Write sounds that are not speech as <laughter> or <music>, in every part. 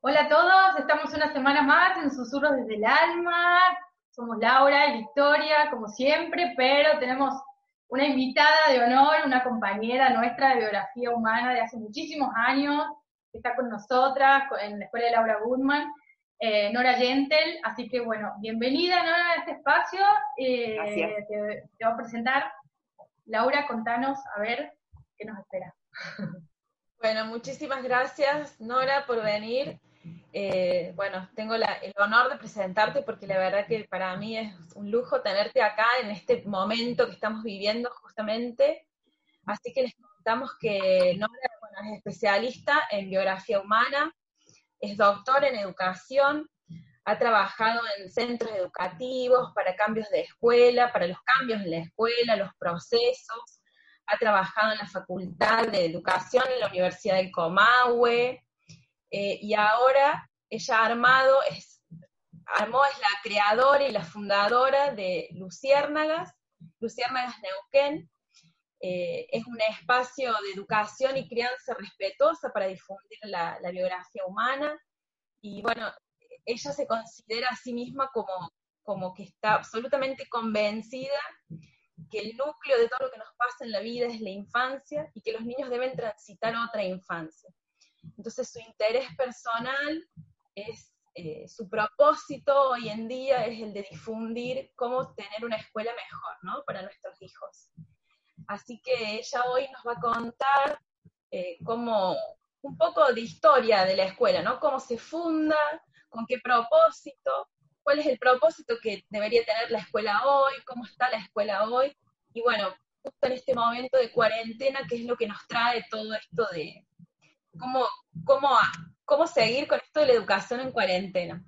Hola a todos, estamos una semana más en Susurros desde el Alma. Somos Laura y Victoria, como siempre, pero tenemos una invitada de honor, una compañera nuestra de biografía humana de hace muchísimos años, que está con nosotras en la Escuela de Laura Goodman, eh, Nora Gentel. Así que, bueno, bienvenida, Nora, a este espacio. Eh, te, te voy a presentar. Laura, contanos, a ver, qué nos espera. <laughs> Bueno, muchísimas gracias, Nora, por venir. Eh, bueno, tengo el honor de presentarte porque la verdad que para mí es un lujo tenerte acá en este momento que estamos viviendo justamente. Así que les contamos que Nora es especialista en biografía humana, es doctor en educación, ha trabajado en centros educativos para cambios de escuela, para los cambios en la escuela, los procesos, ha trabajado en la Facultad de Educación en la Universidad del Comahue, eh, y ahora ella ha armado, es, armó, es la creadora y la fundadora de Luciérnagas, Luciérnagas Neuquén, eh, es un espacio de educación y crianza respetuosa para difundir la, la, biografía humana, y bueno, ella se considera a sí misma como, como que está absolutamente convencida que el núcleo de todo lo que nos pasa en la vida es la infancia y que los niños deben transitar otra infancia. Entonces su interés personal es, eh, su propósito hoy en día es el de difundir cómo tener una escuela mejor, ¿no? Para nuestros hijos. Así que ella hoy nos va a contar eh, un poco de historia de la escuela, ¿no? Cómo se funda, con qué propósito, cuál es el propósito que debería tener la escuela hoy, cómo está la escuela hoy, y bueno, justo en este momento de cuarentena, qué es lo que nos trae todo esto de cómo, cómo, cómo seguir con esto de la educación en cuarentena.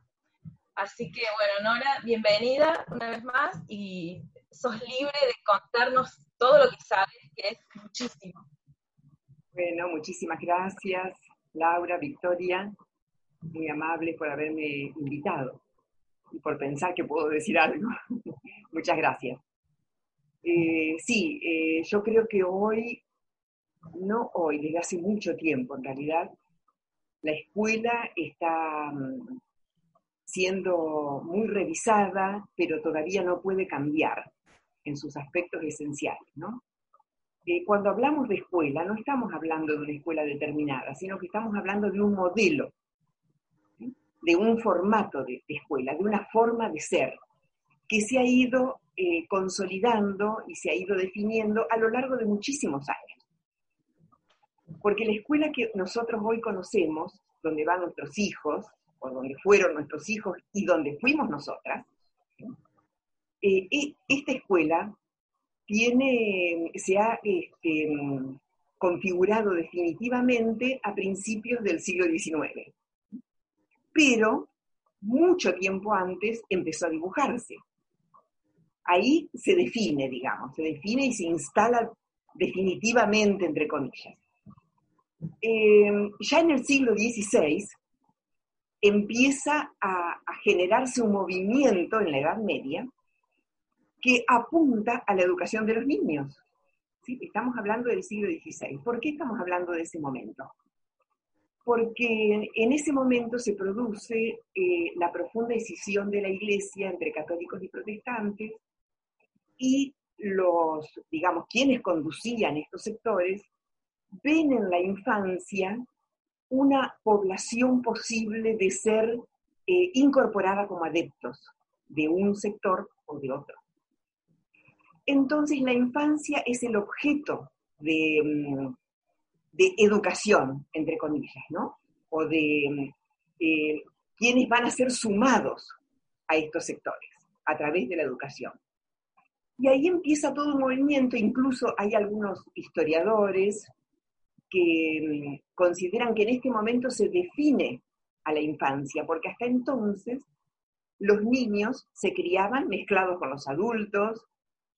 Así que bueno, Nora, bienvenida una vez más y sos libre de contarnos todo lo que sabes, que es muchísimo. Bueno, muchísimas gracias, Laura, Victoria, muy amable por haberme invitado y por pensar que puedo decir algo. <laughs> Muchas gracias. Eh, sí, eh, yo creo que hoy, no hoy, desde hace mucho tiempo en realidad, la escuela está mm, siendo muy revisada, pero todavía no puede cambiar en sus aspectos esenciales, ¿no? Eh, cuando hablamos de escuela, no estamos hablando de una escuela determinada, sino que estamos hablando de un modelo de un formato de, escuela, de una forma de ser, que se ha ido eh, consolidando y se ha ido definiendo a lo largo de muchísimos años. Porque la escuela que nosotros hoy conocemos, donde van nuestros hijos, o donde fueron nuestros hijos y donde fuimos nosotras, eh, e, esta escuela tiene, se ha este, configurado definitivamente a principios del siglo XIX pero mucho tiempo antes empezó a dibujarse. Ahí se define, digamos, se define y se instala definitivamente, entre comillas. Eh, ya en el siglo XVI empieza a, generarse un movimiento en la Edad Media que apunta a la educación de los niños. ¿Sí? Estamos hablando del siglo XVI. ¿Por qué estamos hablando de ese momento? Porque en ese momento se produce eh, la profunda decisión de la Iglesia entre católicos y protestantes y los, digamos, quienes conducían estos sectores ven en la infancia una población posible de ser eh, incorporada como adeptos de un sector o de otro. Entonces la infancia es el objeto de, mm, de educación, entre comillas, ¿no? O de eh, quienes van a ser sumados a estos sectores a través de la educación. Y ahí empieza todo un movimiento, incluso hay algunos historiadores que mm, consideran que en este momento se define a la infancia, porque hasta entonces los niños se criaban mezclados con los adultos,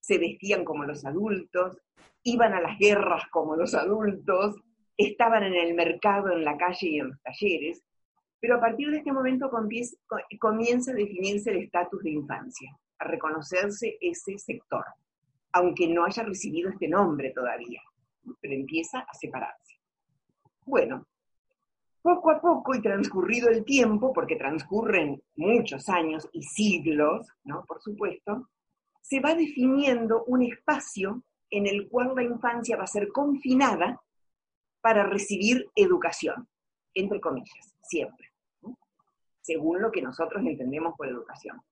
se vestían como los adultos, iban a las guerras como los adultos, estaban en el mercado, en la calle y en los talleres, pero a partir de este momento comienza a definirse el estatus de infancia, a reconocerse ese sector, aunque no haya recibido este nombre todavía, pero empieza a separarse. Bueno, poco a poco y transcurrido el tiempo, porque transcurren muchos años y siglos, ¿no? Por supuesto, se va definiendo un espacio en el cual la infancia va a ser confinada para recibir educación, entre comillas, siempre, según lo que nosotros entendemos por educación.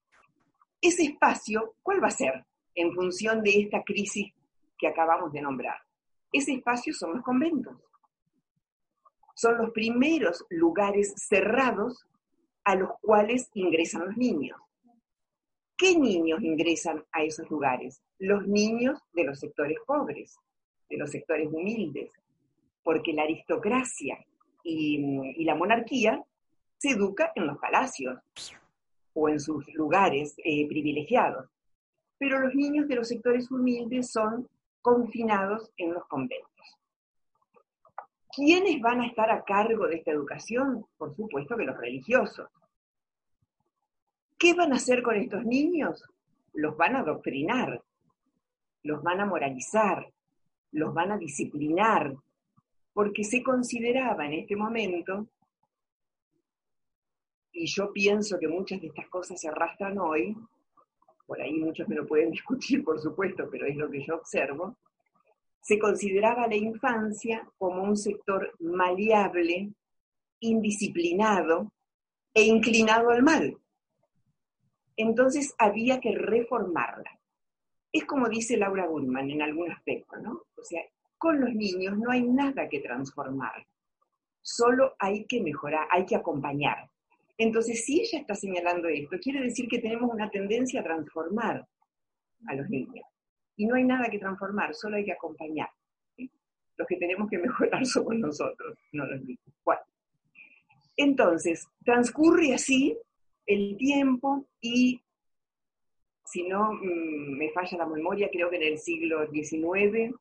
Ese espacio, ¿cuál va a ser en función de esta crisis que acabamos de nombrar? Ese espacio son los conventos. Son los primeros lugares cerrados a los cuales ingresan los niños. ¿Qué niños ingresan a esos lugares? Los niños de los sectores pobres, de los sectores humildes, porque la aristocracia y, la monarquía se educa en los palacios o en sus lugares eh, privilegiados. Pero los niños de los sectores humildes son confinados en los conventos. ¿Quiénes van a estar a cargo de esta educación? Por supuesto que los religiosos. ¿Qué van a hacer con estos niños? Los van a adoctrinar, los van a moralizar, los van a disciplinar, porque se consideraba en este momento, y yo pienso que muchas de estas cosas se arrastran hoy, por ahí muchos me lo pueden <laughs> discutir, por supuesto, pero es lo que yo observo, se consideraba la infancia como un sector maleable, indisciplinado e inclinado al mal. Entonces había que reformarla. Es como dice Laura Gutman en algún aspecto, ¿no? O sea, con los niños no hay nada que transformar, solo hay que mejorar, hay que acompañar. Entonces, si ella está señalando esto, quiere decir que tenemos una tendencia a transformar a los niños. Y no hay nada que transformar, solo hay que acompañar. Los que tenemos que mejorar <laughs> somos nosotros, no los niños. Bueno, entonces, transcurre así el tiempo y, si no mm, me falla la memoria, creo que en el siglo XIX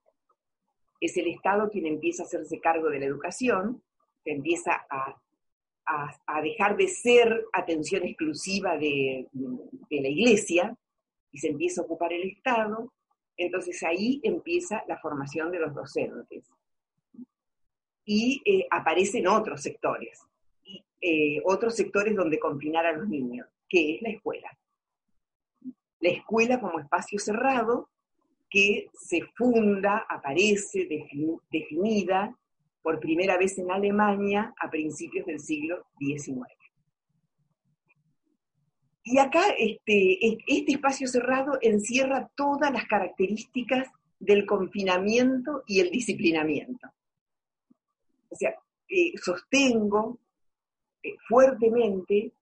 es el Estado quien empieza a hacerse cargo de la educación, se empieza a, dejar de ser atención exclusiva de, la iglesia y se empieza a ocupar el Estado, entonces ahí empieza la formación de los docentes. Y eh, aparecen otros sectores, eh, otros sectores donde confinar a los niños, que es la escuela. La escuela como espacio cerrado que se funda, aparece definida por primera vez en Alemania a principios del siglo XIX. Y acá este, este espacio cerrado encierra todas las características del confinamiento y el disciplinamiento. O sea, eh, sostengo fuertemente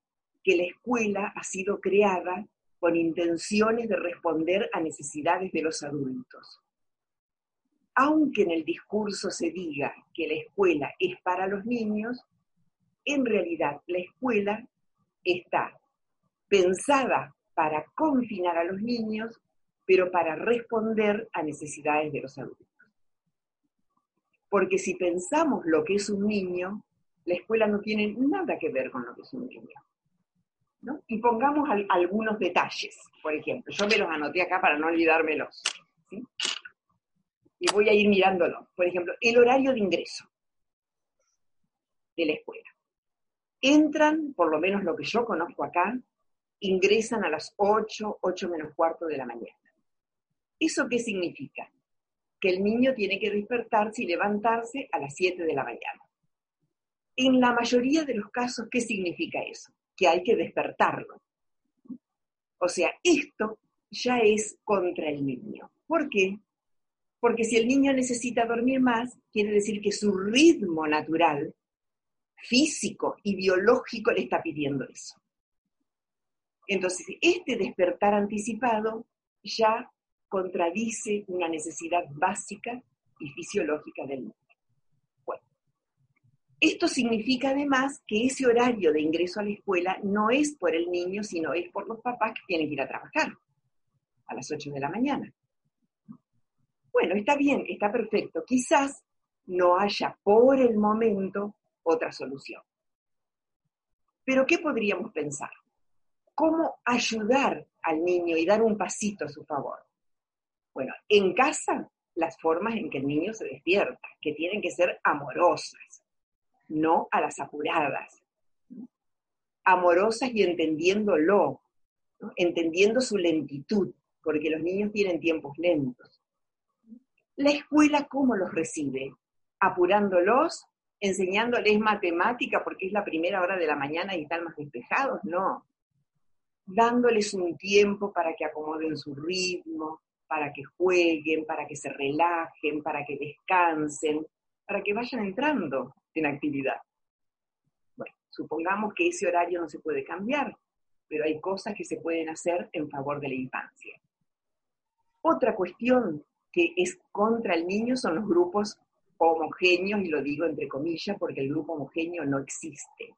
que la escuela ha sido creada con intenciones de responder a necesidades de los adultos. Aunque en el discurso se diga que la escuela es para los niños, en realidad la escuela está pensada para confinar a los niños, pero para responder a necesidades de los adultos. Porque si pensamos lo que es un niño, la escuela no tiene nada que ver con lo que es un niño. Y pongamos algunos detalles, por ejemplo. Yo me los anoté acá para no olvidármelos. Y voy a ir mirándolo. Por ejemplo, el horario de ingreso de la escuela. Entran, por lo menos lo que yo conozco acá, ingresan a las 8, 8 menos cuarto de la mañana. ¿Eso qué significa? Que el niño tiene que despertarse y levantarse a las 7 de la mañana. En la mayoría de los casos, ¿qué significa eso? que hay que despertarlo. O sea, esto ya es contra el niño. ¿Por qué? Porque si el niño necesita dormir más, quiere decir que su ritmo natural, físico y biológico le está pidiendo eso. Entonces, este despertar anticipado ya contradice una necesidad básica y fisiológica del niño. Esto significa además que ese horario de ingreso a la escuela no es por el niño, sino es por los papás que tienen que ir a trabajar a las 8 de la mañana. Bueno, está bien, está perfecto. Quizás no haya por el momento otra solución. Pero ¿qué podríamos pensar? ¿Cómo ayudar al niño y dar un pasito a su favor? Bueno, en casa, las formas en que el niño se despierta, que tienen que ser amorosas, no a las apuradas. Amorosas y entendiéndolo, entendiendo su lentitud, porque los niños tienen tiempos lentos. La escuela, ¿cómo los recibe? Apurándolos, enseñándoles matemática porque es la primera hora de la mañana y están más despejados, no. Dándoles un tiempo para que acomoden su ritmo, para que jueguen, para que se relajen, para que descansen, para que vayan entrando en actividad. Bueno, supongamos que ese horario no se puede cambiar, pero hay cosas que se pueden hacer en favor de la infancia. Otra cuestión que es contra el niño son los grupos homogéneos, y lo digo entre comillas porque el grupo homogéneo no existe.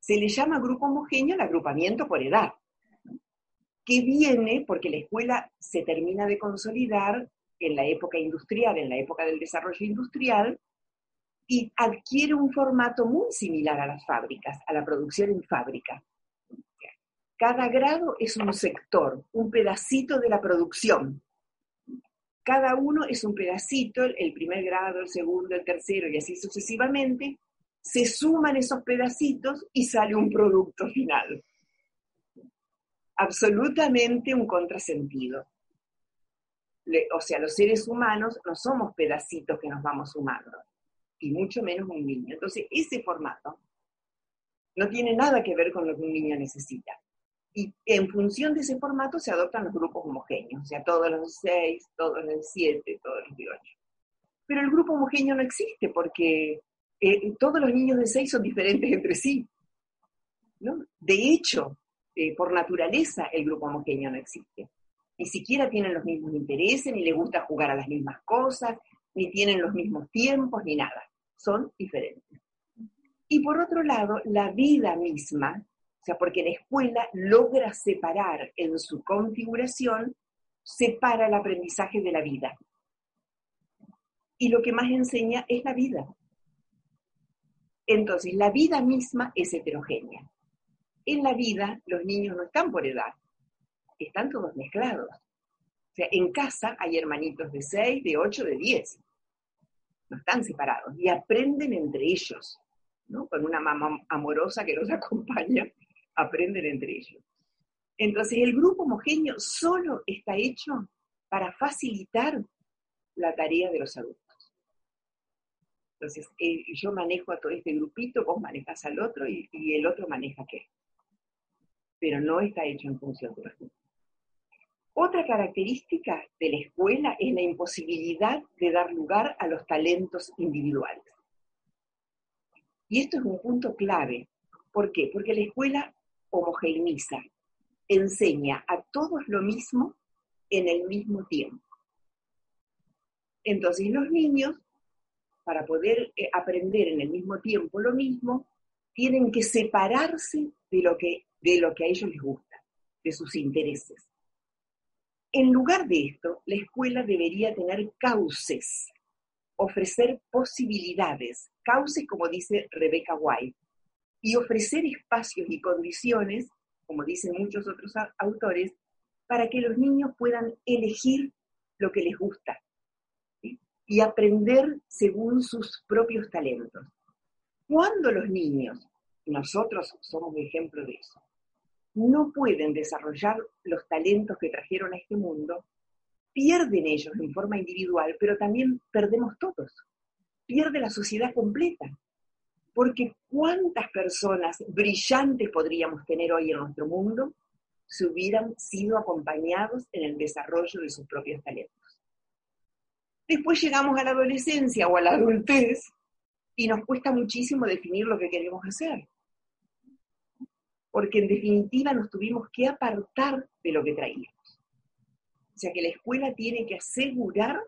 Se le llama grupo homogéneo el agrupamiento por edad, que viene porque la escuela se termina de consolidar en la época industrial, en la época del desarrollo industrial, y adquiere un formato muy similar a las fábricas, a la producción en fábrica. Cada grado es un sector, un pedacito de la producción. Cada uno es un pedacito, el primer grado, el segundo, el tercero y así sucesivamente. Se suman esos pedacitos y sale un producto final. Absolutamente un contrasentido. o sea, los seres humanos no somos pedacitos que nos vamos sumando y mucho menos un niño. Entonces, ese formato no tiene nada que ver con lo que un niño necesita. Y en función de ese formato se adoptan los grupos homogéneos, o sea, todos los seis, todos los siete, todos los de ocho. Pero el grupo homogéneo no existe porque eh, todos los niños de seis son diferentes entre sí. ¿no? De hecho, eh, por naturaleza, el grupo homogéneo no existe. Ni siquiera tienen los mismos intereses, ni les gusta jugar a las mismas cosas, ni tienen los mismos tiempos, ni nada son diferentes. Y por otro lado, la vida misma, o sea, porque la escuela logra separar en su configuración, separa el aprendizaje de la vida. Y lo que más enseña es la vida. Entonces, la vida misma es heterogénea. En la vida, los niños no están por edad, están todos mezclados. O sea, en casa hay hermanitos de 6, de 8, de 10 están separados y aprenden entre ellos, ¿no? Con una mamá amorosa que los <laughs> acompaña, aprenden entre ellos. Entonces, el grupo homogéneo solo está hecho para facilitar la tarea de los adultos. Entonces, eh, yo manejo a todo este grupito, vos manejas al otro y, y el otro maneja qué. Pero no está hecho en función de los grupos. Otra característica de la escuela es la imposibilidad de dar lugar a los talentos individuales. Y esto es un punto clave. ¿Por qué? Porque la escuela homogeneiza, enseña a todos lo mismo en el mismo tiempo. Entonces los niños, para poder eh, aprender en el mismo tiempo lo mismo, tienen que separarse de lo que, de lo que a ellos les gusta, de sus intereses. En lugar de esto, la escuela debería tener cauces, ofrecer posibilidades, cauces como dice Rebecca White, y ofrecer espacios y condiciones, como dicen muchos otros autores, para que los niños puedan elegir lo que les gusta y aprender según sus propios talentos. Cuando los niños, nosotros somos ejemplo de eso, no pueden desarrollar los talentos que trajeron a este mundo, pierden ellos en forma individual, pero también perdemos todos. Pierde la sociedad completa. Porque cuántas personas brillantes podríamos tener hoy en nuestro mundo si hubieran sido acompañados en el desarrollo de sus propios talentos. Después llegamos a la adolescencia o a la adultez y nos cuesta muchísimo definir lo que queremos hacer porque en definitiva nos tuvimos que apartar de lo que traíamos. O sea que la escuela tiene que asegurar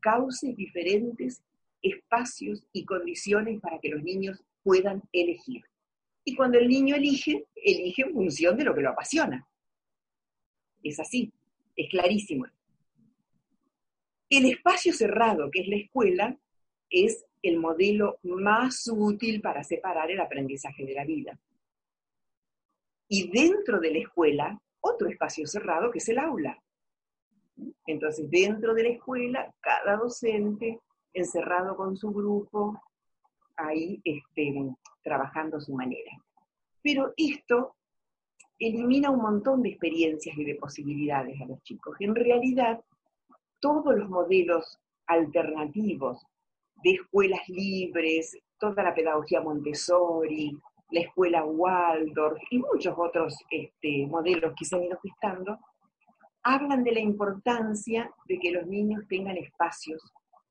cauces diferentes espacios y condiciones para que los niños puedan elegir. Y cuando el niño elige, elige en función de lo que lo apasiona. Es así, es clarísimo. El espacio cerrado, que es la escuela, es el modelo más útil para separar el aprendizaje de la vida. Y dentro de la escuela, otro espacio cerrado que es el aula. Entonces, dentro de la escuela, cada docente encerrado con su grupo, ahí este, trabajando a su manera. Pero esto elimina un montón de experiencias y de posibilidades a los chicos. En realidad, todos los modelos alternativos de escuelas libres, toda la pedagogía Montessori, la escuela Waldorf y muchos otros este, modelos que se han ido gestando, hablan de la importancia de que los niños tengan espacios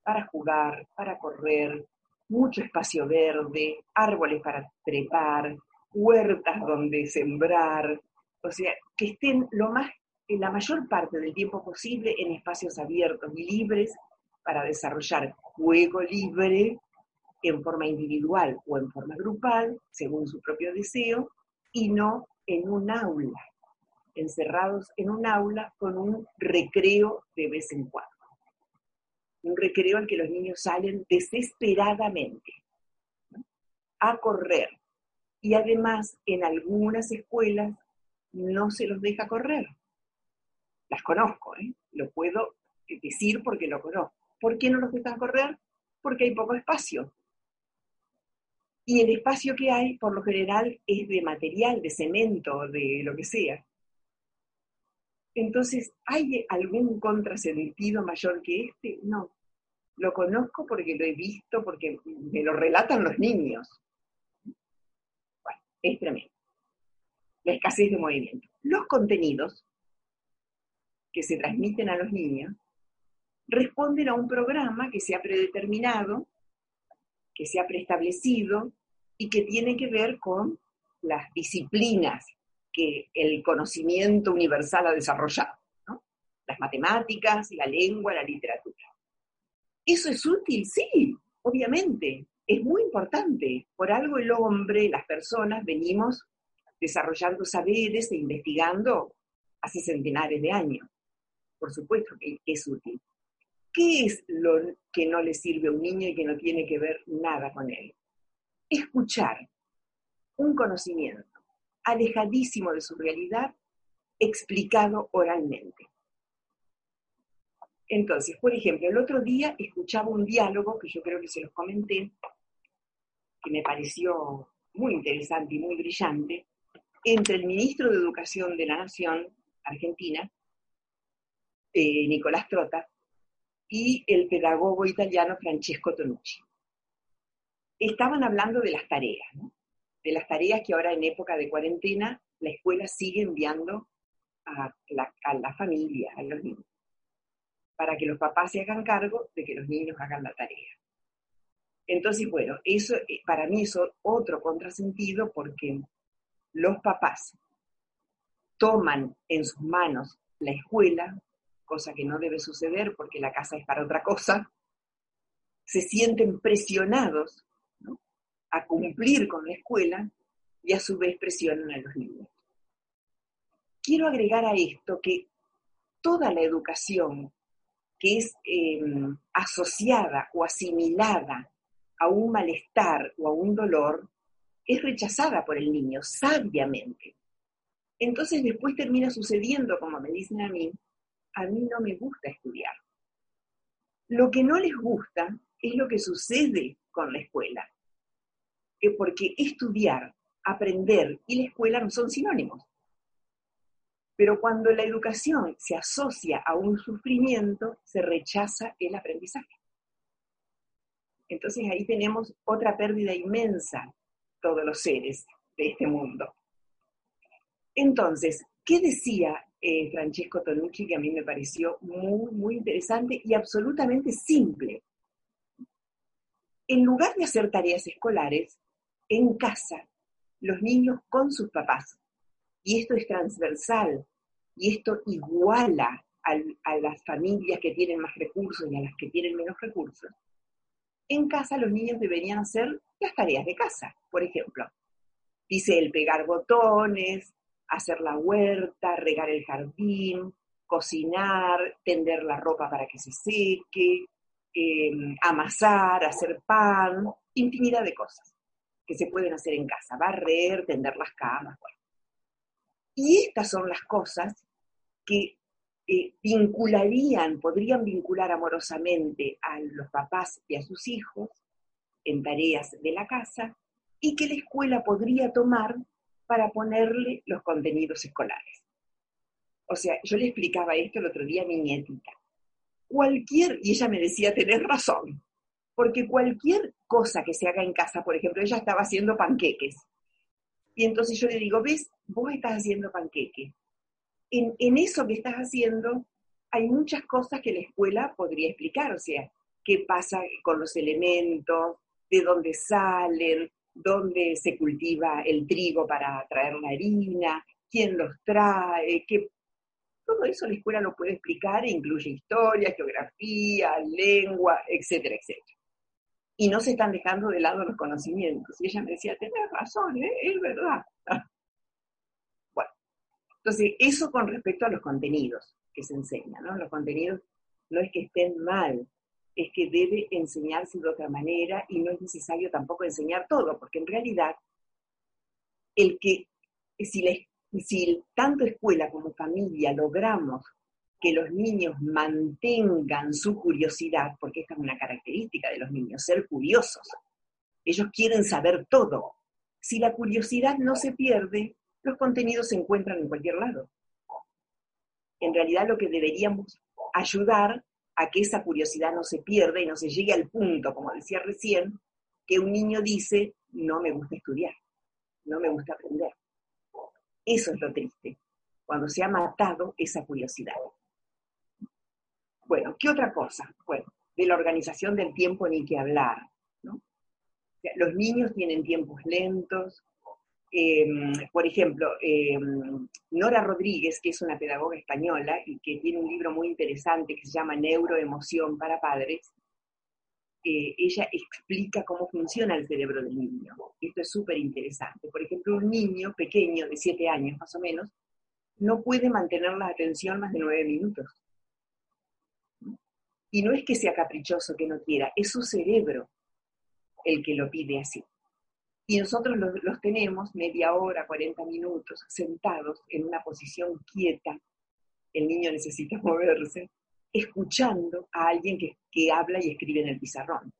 para jugar, para correr, mucho espacio verde, árboles para trepar, huertas donde sembrar, o sea, que estén lo más, en la mayor parte del tiempo posible en espacios abiertos y libres para desarrollar juego libre en forma individual o en forma grupal, según su propio deseo, y no en un aula, encerrados en un aula con un recreo de vez en cuando. Un recreo en que los niños salen desesperadamente a correr. Y además, en algunas escuelas no se los deja correr. Las conozco, ¿eh? lo puedo decir porque lo conozco. ¿Por qué no los dejan correr? Porque hay poco espacio. Y el espacio que hay, por lo general, es de material, de cemento, de lo que sea. Entonces, ¿hay algún contrasentido mayor que este? No. Lo conozco porque lo he visto, porque me lo relatan los niños. Bueno, es tremendo. La escasez de movimiento. Los contenidos que se transmiten a los niños responden a un programa que se ha predeterminado, que se ha preestablecido y que tiene que ver con las disciplinas que el conocimiento universal ha desarrollado, las matemáticas, la lengua, la literatura. ¿Eso es útil? Sí, obviamente, es muy importante. Por algo el hombre, las personas, venimos desarrollando saberes e investigando hace centenares de años. Por supuesto que es útil. ¿Qué es lo que no le sirve a un niño y que no tiene que ver nada con él? Escuchar un conocimiento alejadísimo de su realidad explicado oralmente. Entonces, por ejemplo, el otro día escuchaba un diálogo que yo creo que se los comenté, que me pareció muy interesante y muy brillante, entre el ministro de Educación de la Nación, Argentina, eh, Nicolás Trota, y el pedagogo italiano Francesco Tonucci. Estaban hablando de las tareas, de las tareas que ahora en época de cuarentena la escuela sigue enviando a la, a la familia, a los niños, para que los papás se hagan cargo de que los niños hagan la tarea. Entonces, bueno, eso eh, para mí es otro contrasentido porque los papás toman en sus manos la escuela cosa que no debe suceder porque la casa es para otra cosa, se sienten presionados a cumplir con la escuela y a su vez presionan a los niños. Quiero agregar a esto que toda la educación que es em, asociada o asimilada a un malestar o a un dolor es rechazada por el niño sabiamente. Entonces después termina sucediendo, como me dicen a mí, a mí no me gusta estudiar. Lo que no les gusta es lo que sucede con la escuela. Porque estudiar, aprender y la escuela no son sinónimos. Pero cuando la educación se asocia a un sufrimiento, se rechaza el aprendizaje. Entonces ahí tenemos otra pérdida inmensa, todos los seres de este mundo. Entonces, ¿qué decía eh, Francesco Tonucci, que a mí me pareció muy, muy interesante y absolutamente simple. En lugar de hacer tareas escolares, en casa, los niños con sus papás, y esto es transversal, y esto iguala a las familias que tienen más recursos y a las que tienen menos recursos, en casa los niños deberían hacer las tareas de casa, por ejemplo. Dice el pegar botones, hacer la huerta, regar el jardín, cocinar, tender la ropa para que se seque, em, amasar, hacer pan, infinidad de cosas que se pueden hacer en casa, barrer, tender las camas. Y estas son las cosas que eh, vincularían, podrían vincular amorosamente a los papás y a sus hijos en tareas de la casa y que la escuela podría tomar para ponerle los contenidos escolares. O sea, yo le explicaba esto el otro día a mi nietita. Cualquier, y ella me decía, tenés razón, porque cualquier cosa que se haga en casa, por ejemplo, ella estaba haciendo panqueques. Y entonces yo le digo, ves, vos estás haciendo panqueques. En, en eso que estás haciendo hay muchas cosas que la escuela podría explicar, o sea, qué pasa con los elementos, de dónde salen, dónde se cultiva el trigo para traer la harina, quién los trae, qué... Todo eso la escuela lo puede explicar e incluye historia, geografía, lengua, etcétera, etcétera. Y no se están dejando de lado los conocimientos. Y ella me decía, tenés razón, ¿eh? es verdad. <laughs> bueno, entonces eso con respecto a los contenidos que se enseñan, ¿no? Los contenidos no es que estén mal, es que debe enseñarse de otra manera y no es necesario tampoco enseñar todo, porque en realidad el que, si, si tanto escuela como familia logramos que los niños mantengan su curiosidad, porque esta es una característica de los niños, ser curiosos. Ellos quieren saber todo. Si la curiosidad no se pierde, los contenidos se encuentran en cualquier lado. En realidad lo que deberíamos ayudar a que esa curiosidad no se pierda y no se llegue al punto, como decía recién, que un niño dice, no me gusta estudiar, no me gusta aprender. Eso es lo triste, cuando se ha matado esa curiosidad. Bueno, ¿qué otra cosa? Bueno, de la organización del tiempo ni que hablar. los niños tienen tiempos lentos, Em, por ejemplo, em, Nora Rodríguez, que es una pedagoga española y que tiene un libro muy interesante que se llama Neuroemoción para Padres, eh, ella explica cómo funciona el cerebro del niño. Esto es súper interesante. Por ejemplo, un niño pequeño de 7 años más o menos no puede mantener la atención más de 9 minutos. Y no es que sea caprichoso que no quiera, es su cerebro el que lo pide así. Y nosotros los, tenemos media hora, 40 minutos, sentados en una posición quieta. El niño necesita <laughs> moverse, escuchando a alguien que, que habla y escribe en el pizarrón.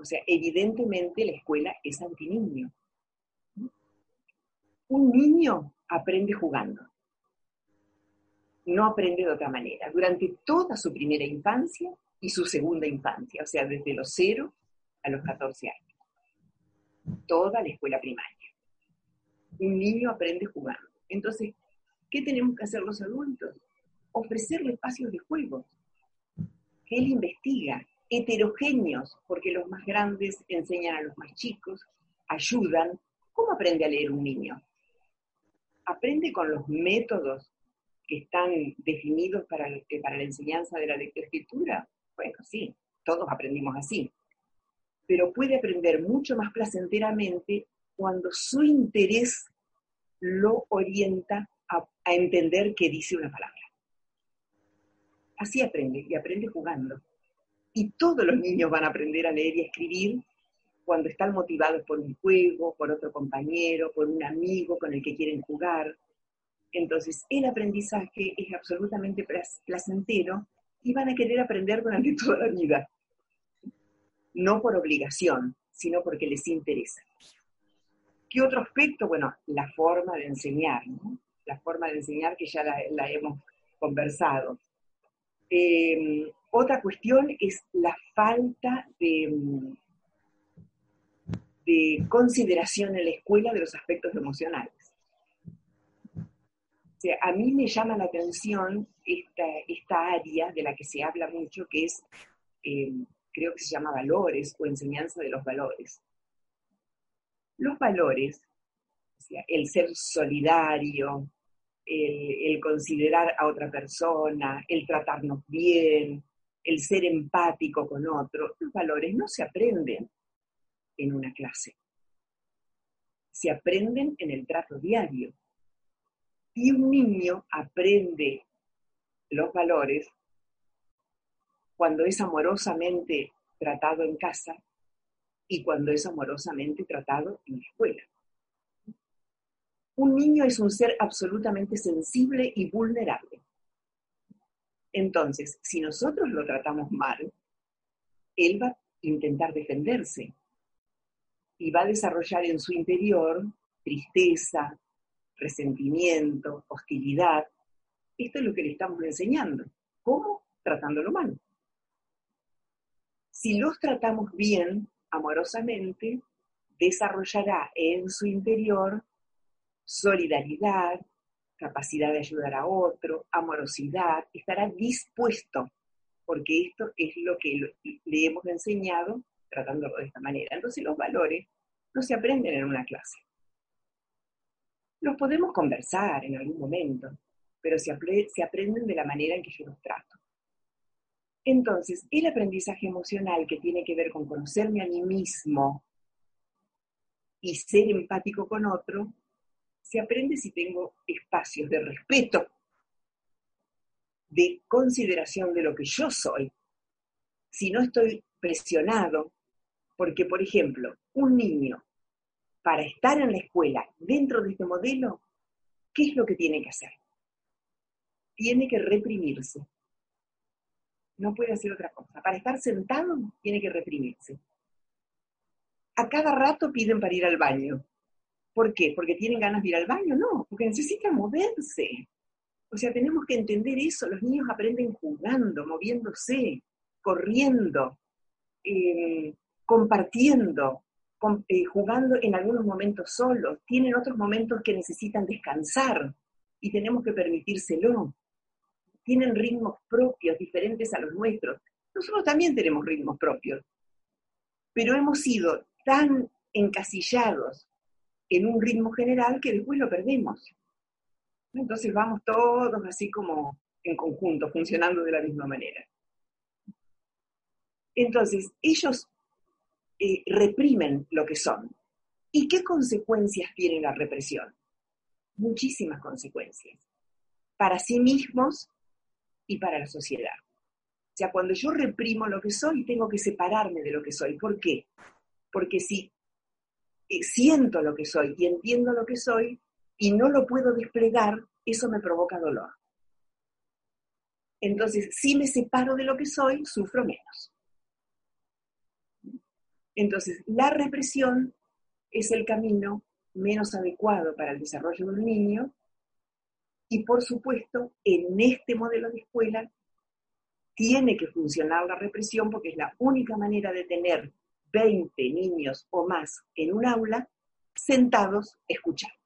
O sea, evidentemente la escuela es antiniño. Un niño aprende jugando. No aprende de otra manera. Durante toda su primera infancia y su segunda infancia, o sea, desde los 0 a los 14 años toda la escuela primaria. Un niño aprende jugando. Entonces, ¿qué tenemos que hacer los adultos? Ofrecerle espacios de juego, él investiga, heterogéneos, porque los más grandes enseñan a los más chicos, ayudan. ¿Cómo aprende a leer un niño? Aprende con los métodos que están definidos para, para la enseñanza de la lectoescritura. Bueno, sí, todos aprendimos así pero puede aprender mucho más placenteramente cuando su interés lo orienta a, entender qué dice una palabra. Así aprende, y aprende jugando. Y todos los niños van a aprender a leer y a escribir cuando están motivados por un juego, por otro compañero, por un amigo con el que quieren jugar. Entonces, el aprendizaje es absolutamente placentero y van a querer aprender durante <laughs> toda la vida no por obligación, sino porque les interesa. ¿Qué otro aspecto? Bueno, la forma de enseñar, ¿no? La forma de enseñar que ya la, hemos conversado. Em, otra cuestión es la falta de, de consideración en la escuela de los aspectos emocionales. O sea, a mí me llama la atención esta, esta área de la que se habla mucho, que es em, creo que se llama valores o enseñanza de los valores. Los valores, el ser solidario, el, considerar a otra persona, el tratarnos bien, el ser empático con otro, los valores no se aprenden en una clase. Se aprenden en el trato diario. Y un niño aprende los valores cuando es amorosamente tratado en casa y cuando es amorosamente tratado en la escuela. Un niño es un ser absolutamente sensible y vulnerable. Entonces, si nosotros lo tratamos mal, él va a intentar defenderse y va a desarrollar en su interior tristeza, resentimiento, hostilidad. Esto es lo que le estamos enseñando. ¿Cómo? Tratándolo mal. Si los tratamos bien, amorosamente, desarrollará en su interior solidaridad, capacidad de ayudar a otro, amorosidad, estará dispuesto, porque esto es lo que le hemos enseñado tratándolo de esta manera. Entonces los valores no se aprenden en una clase. Los podemos conversar en algún momento, pero se, se aprenden de la manera en que yo los trato. Entonces, el aprendizaje emocional que tiene que ver con conocerme a mí mismo y ser empático con otro, se aprende si tengo espacios de respeto, de consideración de lo que yo soy, si no estoy presionado, porque, por ejemplo, un niño, para estar en la escuela dentro de este modelo, ¿qué es lo que tiene que hacer? Tiene que reprimirse. No puede hacer otra cosa. Para estar sentado, tiene que reprimirse. A cada rato piden para ir al baño. ¿Por qué? ¿Porque tienen ganas de ir al baño? No, porque necesitan moverse. O sea, tenemos que entender eso. Los niños aprenden jugando, moviéndose, corriendo, eh, compartiendo, eh, jugando en algunos momentos solos. Tienen otros momentos que necesitan descansar y tenemos que permitírselo. Tienen ritmos propios diferentes a los nuestros. Nosotros también tenemos ritmos propios, pero hemos sido tan encasillados en un ritmo general que después lo perdemos. Entonces vamos todos así como en conjunto, funcionando de la misma manera. Entonces, ellos eh, reprimen lo que son. ¿Y qué consecuencias tiene la represión? Muchísimas consecuencias. Para sí mismos y para la sociedad. O sea, cuando yo reprimo lo que soy, tengo que separarme de lo que soy. ¿Por qué? Porque si eh, siento lo que soy y entiendo lo que soy y no lo puedo desplegar, eso me provoca dolor. Entonces, si me separo de lo que soy, sufro menos. Entonces, la represión es el camino menos adecuado para el desarrollo de un niño y, por supuesto, en este modelo de escuela tiene que funcionar la represión porque es la única manera de tener 20 niños o más en un aula sentados escuchando.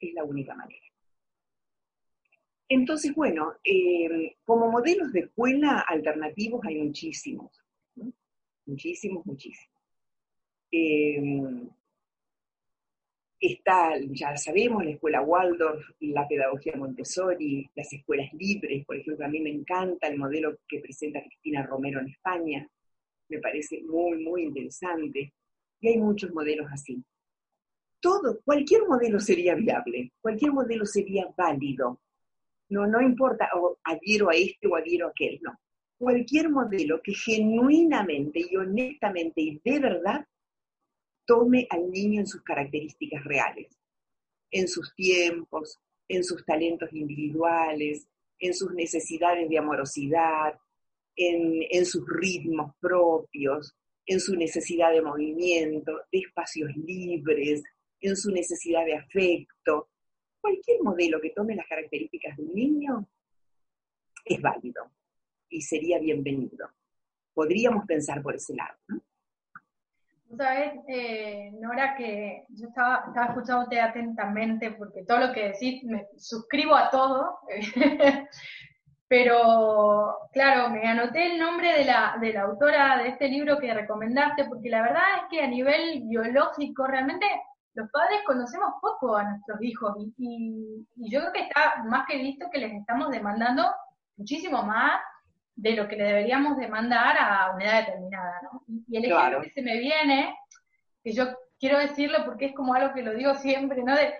Es la única manera. Entonces, bueno, eh, como modelos de escuela alternativos hay muchísimos, muchísimos, muchísimos. Eh, está, ya sabemos, la escuela Waldorf, la pedagogía Montessori, las escuelas libres, por ejemplo, a mí me encanta el modelo que presenta Cristina Romero en España, me parece muy, muy interesante. Y hay muchos modelos así. Todo, cualquier modelo sería viable, cualquier modelo sería válido. No, no importa, o adhiero a este o adhiero a aquel, no. Cualquier modelo que genuinamente y honestamente y de verdad tome al niño en sus características reales, en sus tiempos, en sus talentos individuales, en sus necesidades de amorosidad, en, sus ritmos propios, en su necesidad de movimiento, de espacios libres, en su necesidad de afecto. Cualquier modelo que tome las características de un niño es válido y sería bienvenido. Podríamos pensar por ese lado. ¿no? Sabes, eh, Nora, que yo estaba, estaba escuchándote atentamente porque todo lo que decís, me suscribo a todo, <laughs> Pero, claro, me anoté el nombre de la, de la autora de este libro que recomendaste, porque la verdad es que a nivel biológico, realmente los padres conocemos poco a nuestros hijos y, y, yo creo que está más que visto que les estamos demandando muchísimo más de lo que le deberíamos demandar a una edad determinada, ¿no? Y el ejemplo que se me viene, que yo quiero decirlo porque es como algo que lo digo siempre, ¿no? De,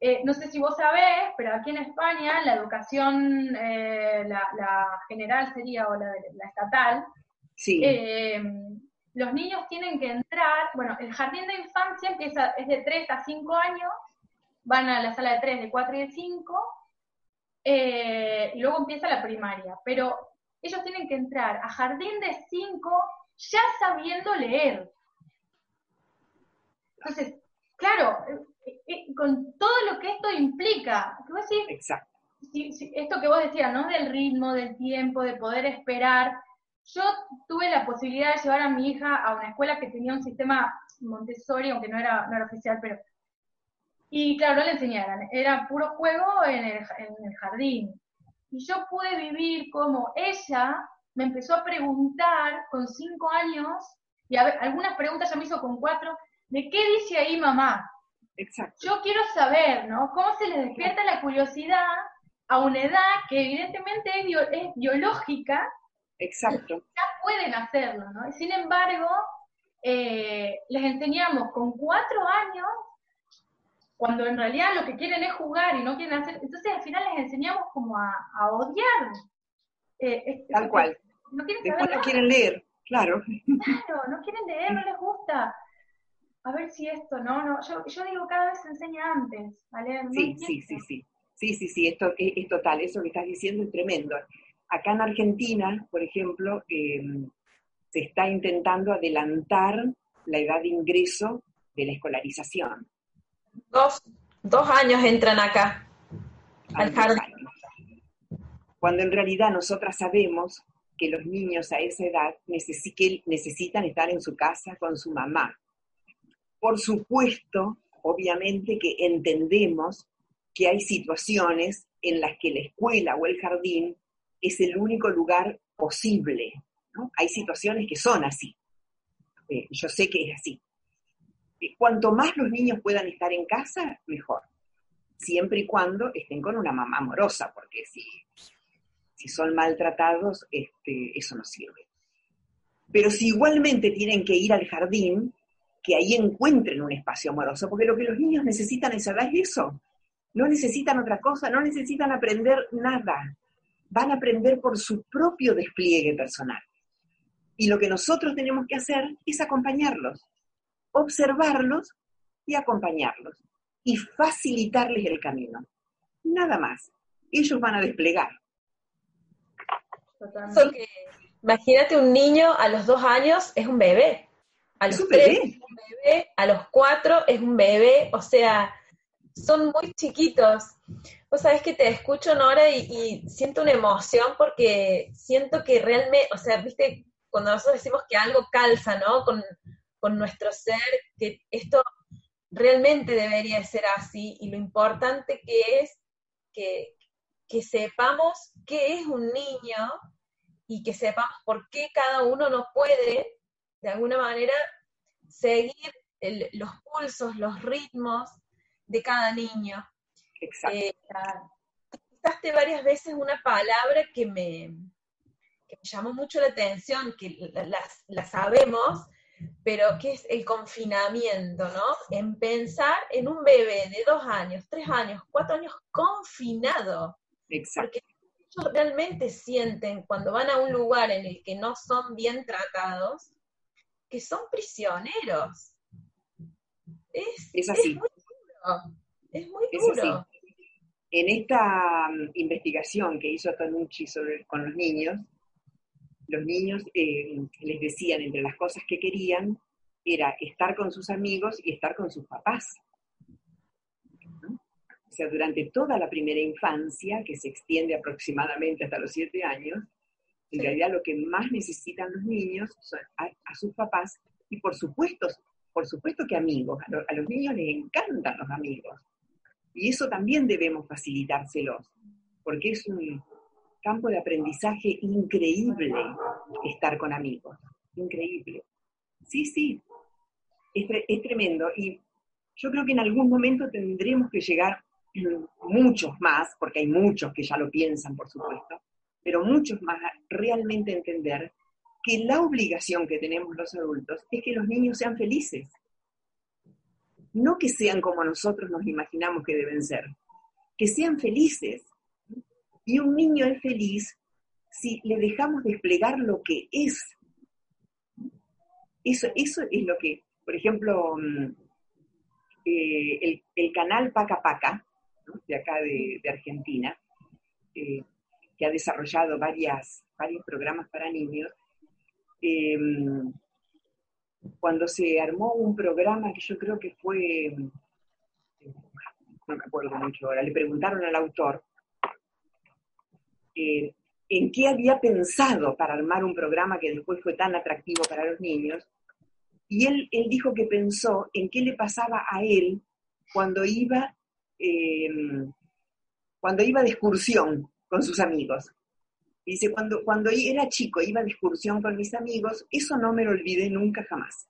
eh, no sé si vos sabés, pero aquí en España la educación, eh, la, general sería, o la, la estatal, sí. Eh, los niños tienen que entrar, bueno, el jardín de infancia empieza, es de 3 a 5 años, van a la sala de 3, de 4 y de 5, y luego empieza la primaria, pero ellos tienen que entrar a jardín de 5 ya sabiendo leer. Entonces, claro, eh, eh, con todo lo que esto implica, ¿qué decir? Exacto. esto que vos decías, ¿no? Del ritmo, del tiempo, de poder esperar. Yo tuve la posibilidad de llevar a mi hija a una escuela que tenía un sistema Montessori, aunque no era, no era oficial, pero... Y claro, no le enseñaran, era puro juego en el, en el jardín. Y yo pude vivir como ella me empezó a preguntar con cinco años, y a ver, algunas preguntas ya me hizo con cuatro, ¿de qué dice ahí mamá? Exacto. Yo quiero saber, ¿no? ¿Cómo se les despierta la curiosidad a una edad que evidentemente es, biológica? Exacto. Ya pueden hacerlo, ¿no? Sin embargo, eh, les enseñamos con cuatro años, cuando en realidad lo que quieren es jugar y no quieren hacer, entonces al final les enseñamos como a, odiar. Eh, Tal cual. No quieren Después no quieren leer, claro. Claro, no quieren leer, no les gusta a ver si esto, ¿no? no yo, yo digo, cada vez se enseña antes, ¿vale? sí, sí, sí, sí. Sí, sí, sí, esto es, total, eso que estás diciendo es tremendo. Acá en Argentina, por ejemplo, em, se está intentando adelantar la edad de ingreso de la escolarización. Dos, dos años entran acá, al jardín. Cuando en realidad nosotras sabemos que los niños a esa edad necesitan estar en su casa con su mamá, por supuesto, obviamente que entendemos que hay situaciones en las que la escuela o el jardín es el único lugar posible. Hay situaciones que son así. Eh, yo sé que es así. Cuanto más los niños puedan estar en casa, mejor. Siempre y cuando estén con una mamá amorosa, porque si, si son maltratados, este, eso no sirve. Pero si igualmente tienen que ir al jardín, que ahí encuentren un espacio amoroso, porque lo que los niños necesitan es eso. No necesitan otra cosa, no necesitan aprender nada. Van a aprender por su propio despliegue personal. Y lo que nosotros tenemos que hacer es acompañarlos, observarlos y acompañarlos y facilitarles el camino. Nada más. Ellos van a desplegar. imagínate un niño a los dos años es un bebé. A los tres es un bebé, a los cuatro es un bebé, o sea, son muy chiquitos. Vos sabés que te escucho, Nora, y, y siento una emoción porque siento que realmente, o sea, viste, cuando nosotros decimos que algo calza, ¿no? Con, con nuestro ser, que esto realmente debería ser así, y lo importante que es que, que sepamos qué es un niño y que sepamos por qué cada uno no puede de alguna manera seguir los pulsos, los ritmos de cada niño. Exacto. Eh, utilizaste varias veces una palabra que me, llamó mucho la atención, que la, sabemos, pero que es el confinamiento, ¿no? En pensar en un bebé de dos años, tres años, cuatro años confinado. Exacto. Porque ellos realmente sienten cuando van a un lugar en el que no son bien tratados, que son prisioneros. Es, así. muy duro. Es muy duro. En esta mm, investigación que hizo Tonucci sobre, con los niños, los niños eh, les decían entre las cosas que querían era estar con sus amigos y estar con sus papás. O sea, durante toda la primera infancia, que se extiende aproximadamente hasta los siete años, en realidad lo que más necesitan los niños son a, sus papás y por supuesto, por supuesto que amigos. A, los niños les encantan los amigos. Y eso también debemos facilitárselos, porque es un campo de aprendizaje increíble estar con amigos. Increíble. Sí, sí, es, es tremendo. Y yo creo que en algún momento tendremos que llegar <clears throat> muchos más, porque hay muchos que ya lo piensan, por supuesto, pero muchos más, realmente entender que la obligación que tenemos los adultos es que los niños sean felices. No que sean como nosotros nos imaginamos que deben ser, que sean felices. Y un niño es feliz si le dejamos desplegar lo que es. Eso, eso es lo que, por ejemplo, mm, eh, el, canal Paca Paca, de acá de, Argentina, eh, que ha desarrollado varias, varios programas para niños, Em, cuando se armó un programa que yo creo que fue, no me acuerdo mucho ahora, le preguntaron al autor eh, en qué había pensado para armar un programa que después fue tan atractivo para los niños, y él, él dijo que pensó en qué le pasaba a él cuando iba, em, cuando iba de excursión con sus amigos. Dice, cuando, cuando era chico, iba de excursión con mis amigos, eso no me lo olvidé nunca jamás.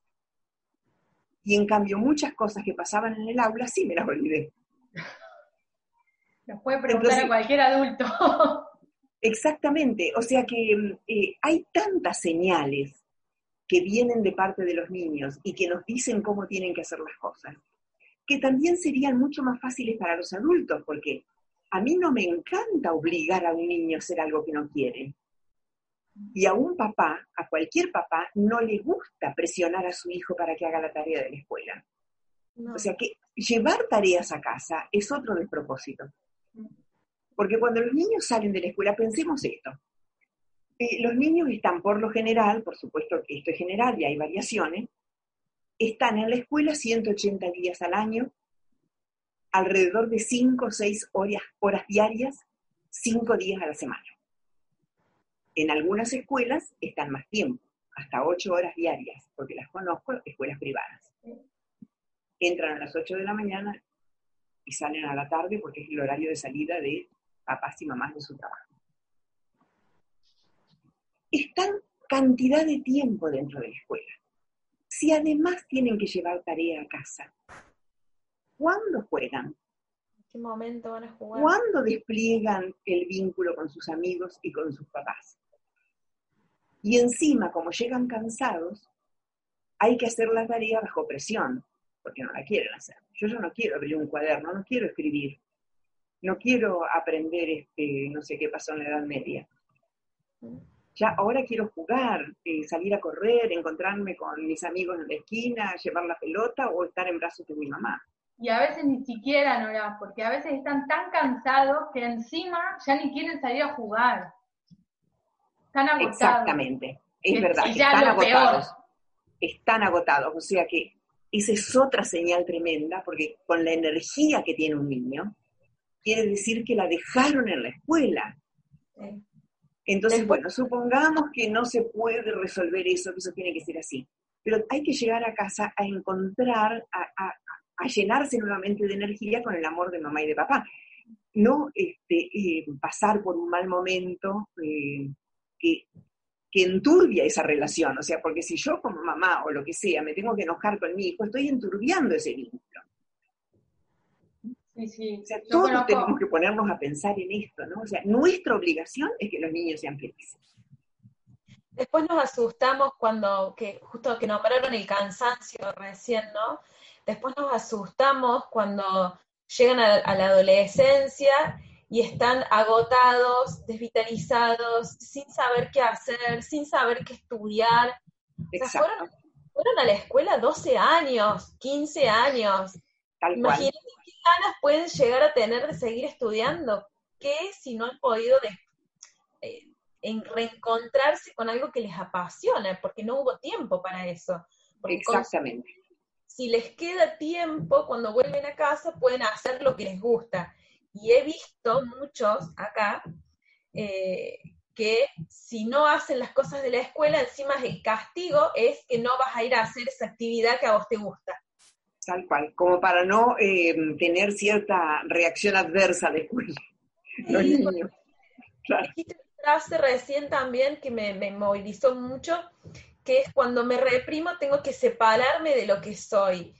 Y en cambio, muchas cosas que pasaban en el aula sí me las olvidé. Nos puede preguntar a cualquier adulto. Exactamente, o sea que eh, hay tantas señales que vienen de parte de los niños y que nos dicen cómo tienen que hacer las cosas, que también serían mucho más fáciles para los adultos, porque a mí no me encanta obligar a un niño a hacer algo que no quiere. Y a un papá, a cualquier papá, no le gusta presionar a su hijo para que haga la tarea de la escuela. O sea que llevar tareas a casa es otro despropósito. Porque cuando los niños salen de la escuela, pensemos esto. Eh, los niños están por lo general, por supuesto que esto es general y hay variaciones, están en la escuela 180 días al año, alrededor de 5 o 6 horas, horas diarias, 5 días a la semana. En algunas escuelas están más tiempo, hasta 8 horas diarias, porque las conozco, escuelas privadas. Entran a las 8 de la mañana y salen a la tarde porque es el horario de salida de papás y mamás de su trabajo. Están cantidad de tiempo dentro de la escuela. Si además tienen que llevar tarea a casa, ¿Cuándo juegan? ¿En qué momento van a jugar? ¿Cuándo despliegan el vínculo con sus amigos y con sus papás? Y encima, como llegan cansados, hay que hacer la tarea bajo presión, porque no la quieren hacer. Yo ya no quiero abrir un cuaderno, no quiero escribir, no quiero aprender este, no sé qué pasó en la Edad Media. Ya ahora quiero jugar, eh, salir a correr, encontrarme con mis amigos en la esquina, llevar la pelota o estar en brazos de mi mamá y a veces ni siquiera, Nora, porque a veces están tan cansados que encima ya ni quieren salir a jugar. Están agotados. Exactamente, es verdad, están agotados. Están agotados, o sea que esa es otra señal tremenda, porque con la energía que tiene un niño, quiere decir que la dejaron en la escuela. Entonces, bueno, supongamos que no se puede resolver eso, que eso tiene que ser así. Pero hay que llegar a casa a encontrar, a, a llenarse nuevamente de energía con el amor de mamá y de papá. No este, eh, pasar por un mal momento eh, que, que enturbia esa relación. O sea, porque si yo como mamá o lo que sea me tengo que enojar con mi hijo, estoy enturbiando ese vínculo. Sí, sí. O sea, todos tenemos que ponernos a pensar en esto, ¿no? O sea, nuestra obligación es que los niños sean felices. Después nos asustamos cuando, que justo que nombraron el cansancio recién, ¿no? Después nos asustamos cuando llegan a, la adolescencia y están agotados, desvitalizados, sin saber qué hacer, sin saber qué estudiar. fueron, a la escuela 12 años, 15 años. Imagínate qué ganas pueden llegar a tener de seguir estudiando. ¿Qué si no han podido eh, reencontrarse con algo que les apasiona? Porque no hubo tiempo para eso. Exactamente si les queda tiempo, cuando vuelven a casa, pueden hacer lo que les gusta. Y he visto muchos acá eh, que si no hacen las cosas de la escuela, encima el castigo es que no vas a ir a hacer esa actividad que a vos te gusta. Tal cual, como para no eh, tener cierta reacción adversa después. Los niños. Claro. frase recién también que me, me movilizó mucho, que es cuando me reprimo tengo que separarme de lo que soy.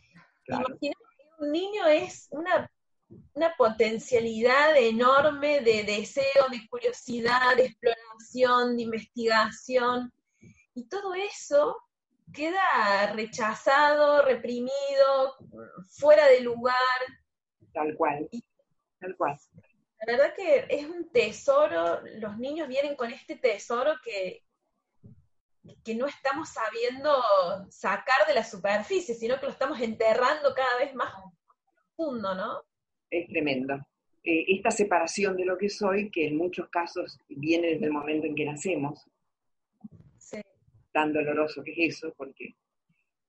Imagínate que un niño es una una potencialidad enorme de deseo, de curiosidad, de exploración, de investigación. Y todo eso queda rechazado, reprimido, fuera de lugar. Tal cual, tal cual. La verdad que es un tesoro, los niños vienen con este tesoro que, que no estamos sabiendo sacar de la superficie, sino que lo estamos enterrando cada vez más profundo, ¿no? Es tremendo. Eh, esta separación de lo que soy, que en muchos casos viene desde el momento en que nacemos, tan doloroso que es eso, porque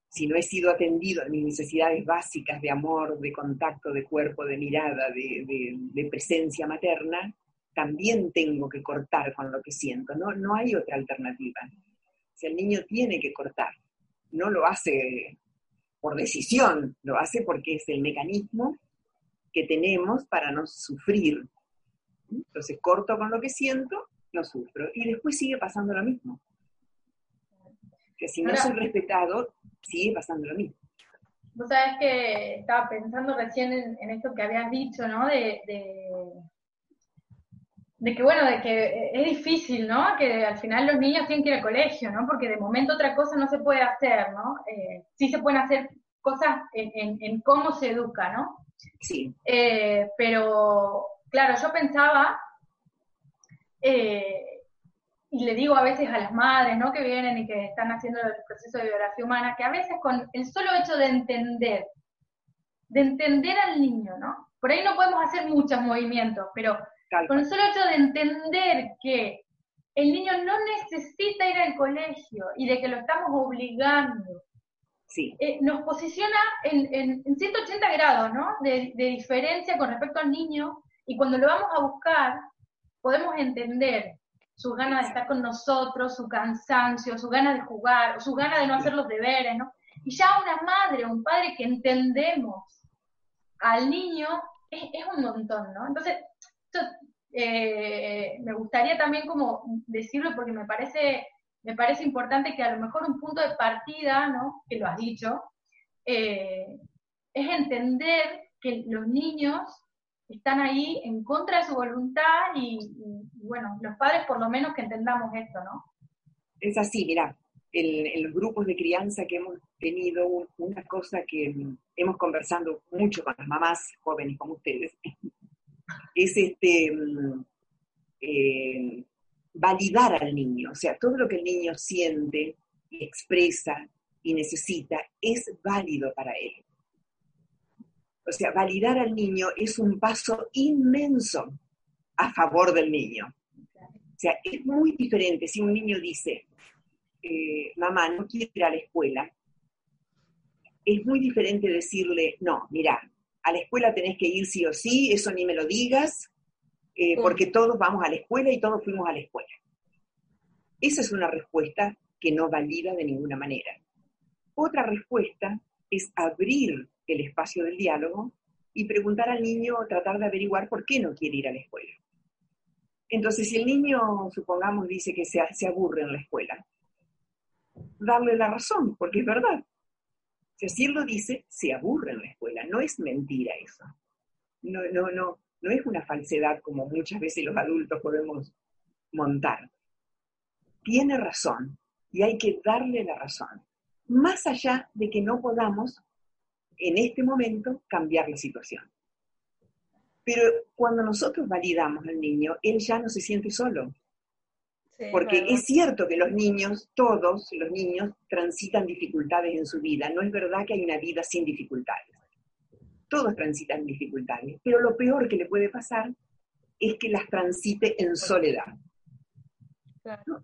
si no he sido atendido a mis necesidades básicas de amor, de contacto, de cuerpo, de mirada, de, presencia materna, también tengo que cortar con lo que siento. No, no hay otra alternativa. Si el niño tiene que cortar, no lo hace por decisión, lo hace porque es el mecanismo que tenemos para no sufrir. Entonces corto con lo que siento, no sufro. Y después sigue pasando lo mismo que si no soy respetado, sigue pasando lo mismo. Vos sabés que estaba pensando recién en, esto que habías dicho, ¿no? De, de, que, bueno, de que es difícil, ¿no? Que al final los niños tienen que ir al colegio, ¿no? Porque de momento otra cosa no se puede hacer, ¿no? Eh, sí se pueden hacer cosas en, cómo se educa, ¿no? Sí. Eh, pero, claro, yo pensaba, eh, y le digo a veces a las madres, ¿no? Que vienen y que están haciendo el proceso de biografía humana, que a veces con el solo hecho de entender, de entender al niño, ¿no? Por ahí no podemos hacer muchos movimientos, pero con el solo hecho de entender que el niño no necesita ir al colegio y de que lo estamos obligando, sí. Eh, nos posiciona en, 180 grados, ¿no? De, de diferencia con respecto al niño, y cuando lo vamos a buscar, podemos entender sus ganas de estar con nosotros, su cansancio, su ganas de jugar, su ganas de no hacer los deberes, ¿no? Y ya una madre, un padre que entendemos al niño es, un montón, ¿no? Entonces, eh, me gustaría también como decirlo porque me parece, me parece importante que a lo mejor un punto de partida, ¿no? Que lo has dicho, eh, es entender que los niños están ahí en contra de su voluntad y, bueno, los padres por lo menos que entendamos esto, ¿no? Es así, mira, en, los grupos de crianza que hemos tenido, una cosa que hemos conversado mucho con las mamás jóvenes como ustedes, <laughs> es este eh, validar al niño, o sea, todo lo que el niño siente, expresa y necesita es válido para él. O sea, validar al niño es un paso inmenso a favor del niño. O sea, es muy diferente si un niño dice, eh, mamá, no quiero ir a la escuela. Es muy diferente decirle, no, mira, a la escuela tenés que ir sí o sí, eso ni me lo digas, eh, porque todos vamos a la escuela y todos fuimos a la escuela. Esa es una respuesta que no valida de ninguna manera. Otra respuesta es abrir el espacio del diálogo y preguntar al niño, tratar de averiguar por qué no quiere ir a la escuela. Entonces, si el niño, supongamos, dice que se, se aburre en la escuela, darle la razón, porque es verdad. Si él lo dice, se aburre en la escuela. No es mentira eso. No, no, no, no es una falsedad como muchas veces los adultos podemos montar. Tiene razón y hay que darle la razón. Más allá de que no podamos en este momento cambiar la situación. Pero cuando nosotros validamos al niño, él ya no se siente solo. Porque es cierto que los niños, todos los niños, transitan dificultades en su vida. No es verdad que hay una vida sin dificultades. Todos transitan dificultades. Pero lo peor que le puede pasar es que las transite en soledad.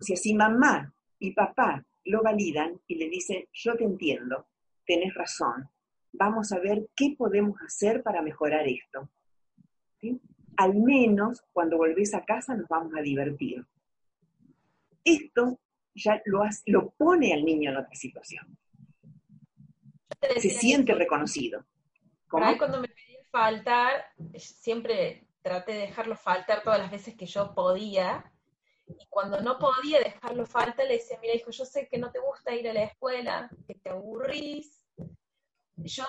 Si así mamá y papá lo validan y le dicen, yo te entiendo, tenés razón, vamos a ver qué podemos hacer para mejorar esto. Al menos cuando volvés a casa nos vamos a divertir. Esto ya lo, lo pone al niño en otra situación. Se siente reconocido. cuando me pedía faltar, siempre traté de dejarlo faltar todas las veces que yo podía. Y cuando no podía dejarlo faltar, le decía, mira, hijo, yo sé que no te gusta ir a la escuela, que te aburrís, yo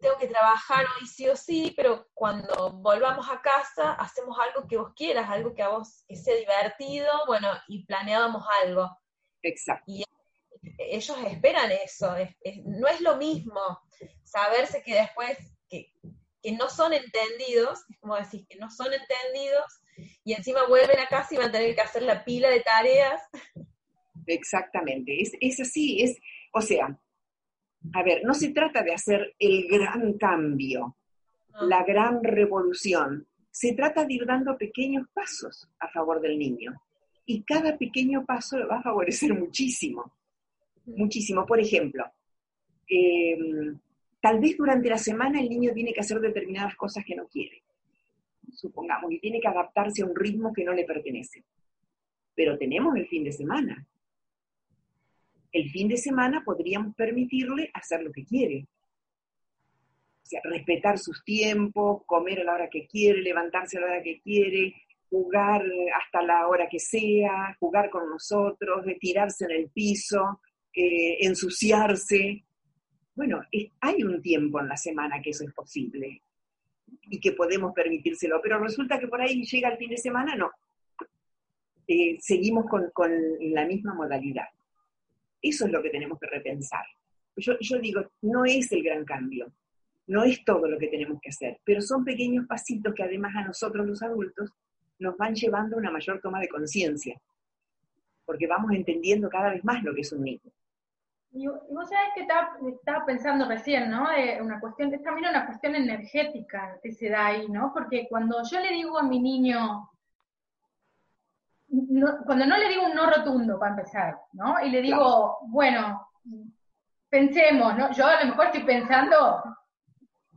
tengo que trabajar hoy sí o sí, pero cuando volvamos a casa hacemos algo que vos quieras, algo que a vos que sea divertido, bueno, y planeábamos algo. Exacto. Y ellos esperan eso, no es lo mismo saberse que después, que, que no son entendidos, es como decir, que no son entendidos, y encima vuelven a casa y van a tener que hacer la pila de tareas. Exactamente, es, es así, es, o sea, a ver, no se trata de hacer el gran cambio, la gran revolución. Se trata de ir dando pequeños pasos a favor del niño. Y cada pequeño paso lo va a favorecer muchísimo. Muchísimo. Por ejemplo, em, tal vez durante la semana el niño tiene que hacer determinadas cosas que no quiere, supongamos, y tiene que adaptarse a un ritmo que no le pertenece. Pero tenemos el fin de semana el fin de semana podríamos permitirle hacer lo que quiere. O sea, respetar sus tiempos, comer a la hora que quiere, levantarse a la hora que quiere, jugar hasta la hora que sea, jugar con nosotros, tirarse en el piso, eh, ensuciarse. Bueno, hay un tiempo en la semana que eso es posible y que podemos permitírselo, pero resulta que por ahí llega el fin de semana, no. Eh, seguimos con la misma modalidad. Eso es lo que tenemos que repensar. Yo, digo, no es el gran cambio, no es todo lo que tenemos que hacer, pero son pequeños pasitos que además a nosotros los adultos nos van llevando a una mayor toma de conciencia, porque vamos entendiendo cada vez más lo que es un niño. Y, vos sabés que estaba, pensando recién, ¿no? Eh, una cuestión, es también una cuestión energética que se da ahí, ¿no? Porque cuando yo le digo a mi niño, cuando no le digo un no rotundo para empezar, ¿no? Y le digo, bueno, pensemos, ¿no? Yo a lo mejor estoy pensando,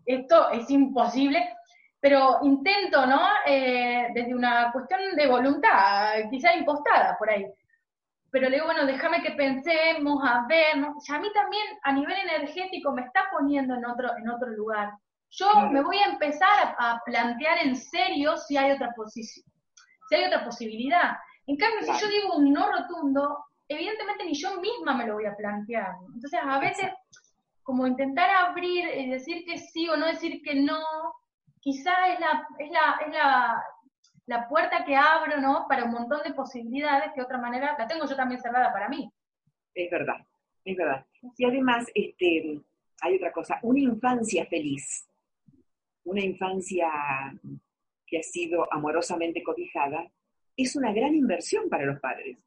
esto es imposible, pero intento, ¿no? Eh, desde una cuestión de voluntad, quizá impostada por ahí. Pero le digo, bueno, déjame que pensemos, a ver, ¿no? Y a mí también a nivel energético me está poniendo en otro, en otro lugar. Yo me voy a empezar a plantear en serio si hay otra posición si hay otra posibilidad. En cambio, si yo digo un no rotundo, evidentemente ni yo misma me lo voy a plantear. Entonces, a veces, como intentar abrir y decir que sí o no decir que no, quizá es la, es la, es la, la puerta que abro, ¿no? Para un montón de posibilidades que de otra manera la tengo yo también cerrada para mí. Es verdad, es verdad. Y además, este, hay otra cosa, una infancia feliz, una infancia que ha sido amorosamente cobijada, es una gran inversión para los padres.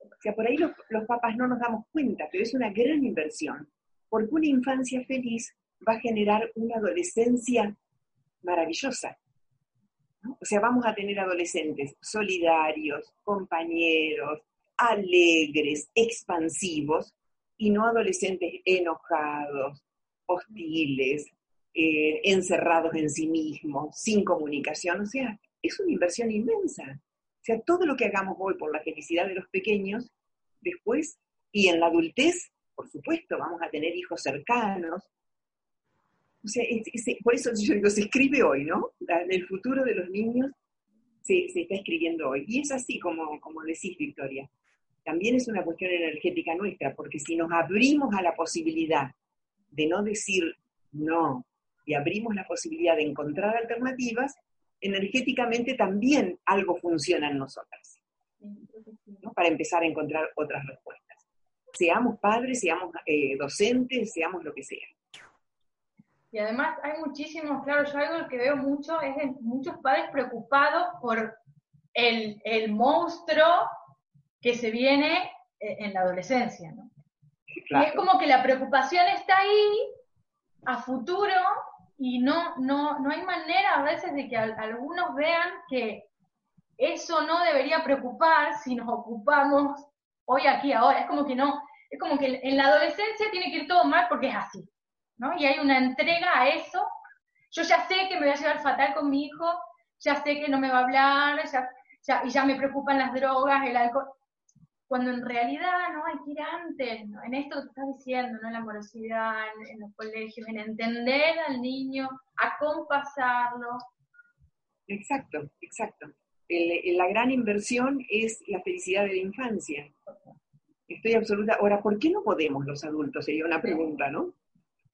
O sea, por ahí los, papás no nos damos cuenta, pero es una gran inversión, porque una infancia feliz va a generar una adolescencia maravillosa. O sea, vamos a tener adolescentes solidarios, compañeros, alegres, expansivos, y no adolescentes enojados, hostiles, eh, encerrados en sí mismos, sin comunicación. O sea, es una inversión inmensa. O sea, todo lo que hagamos hoy por la felicidad de los pequeñños, después y en la adultez, por supuesto, vamos a tener hijos cercanos. O sea, por eso yo digo, se escribe hoy, ¿no? el futuro de los niños se, está escribiendo hoy. Y es así como, como decís, Victoria. También es una cuestión energética nuestra, porque si nos abrimos a la posibilidad de no decir no, y abrimos la posibilidad de encontrar alternativas, energéticamente también algo funciona en nosotras, para empezar a encontrar otras respuestas. Seamos padres, seamos eh, docentes, seamos lo que sea. Y además hay muchísimos, claro, yo algo que veo mucho es muchos padres preocupados por el, el, monstruo que se viene eh, en la adolescencia, ¿no? Y es como que la preocupación está ahí a futuro y no, no, no hay manera a veces de que algunos vean que eso no debería preocupar si nos ocupamos hoy, aquí, ahora. Es como que no, es como que en la adolescencia tiene que ir todo mal porque es así, ¿no? Y hay una entrega a eso. Yo ya sé que me voy a llevar fatal con mi hijo, ya sé que no me va a hablar, ya, ya, y ya me preocupan las drogas, el alcohol cuando en realidad no hay que ir antes, en esto que estás diciendo, ¿no? en la amorosidad, en, los colegios, en entender al niño, acompasarlo. Exacto, exacto. la gran inversión es la felicidad de la infancia. Estoy absoluta. Ahora, ¿por qué no podemos los adultos? Sería una pregunta, ¿no?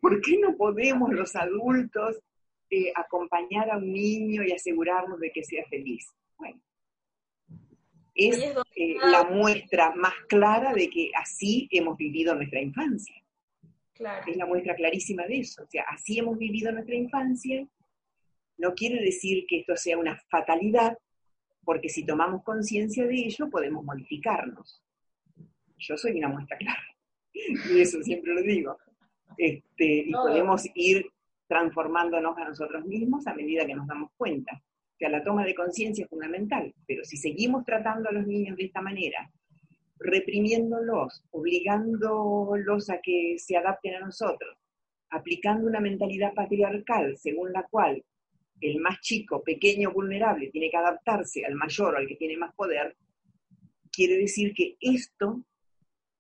¿Por qué no podemos los adultos eh, acompañar a un niño y asegurarnos de que sea feliz? Bueno, es eh, la muestra más clara de que así hemos vivido nuestra infancia. Es la muestra clarísima de eso. O sea, así hemos vivido nuestra infancia. No quiere decir que esto sea una fatalidad, porque si tomamos conciencia de ello, podemos modificarnos. Yo soy una muestra clara, <laughs> y eso siempre lo digo. Este, y podemos ir transformándonos a nosotros mismos a medida que nos damos cuenta. La toma de conciencia es fundamental, pero si seguimos tratando a los niños de esta manera, reprimiéndolos, obligándolos a que se adapten a nosotros, aplicando una mentalidad patriarcal según la cual el más chico, pequeño, vulnerable, tiene que adaptarse al mayor o al que tiene más poder, quiere decir que esto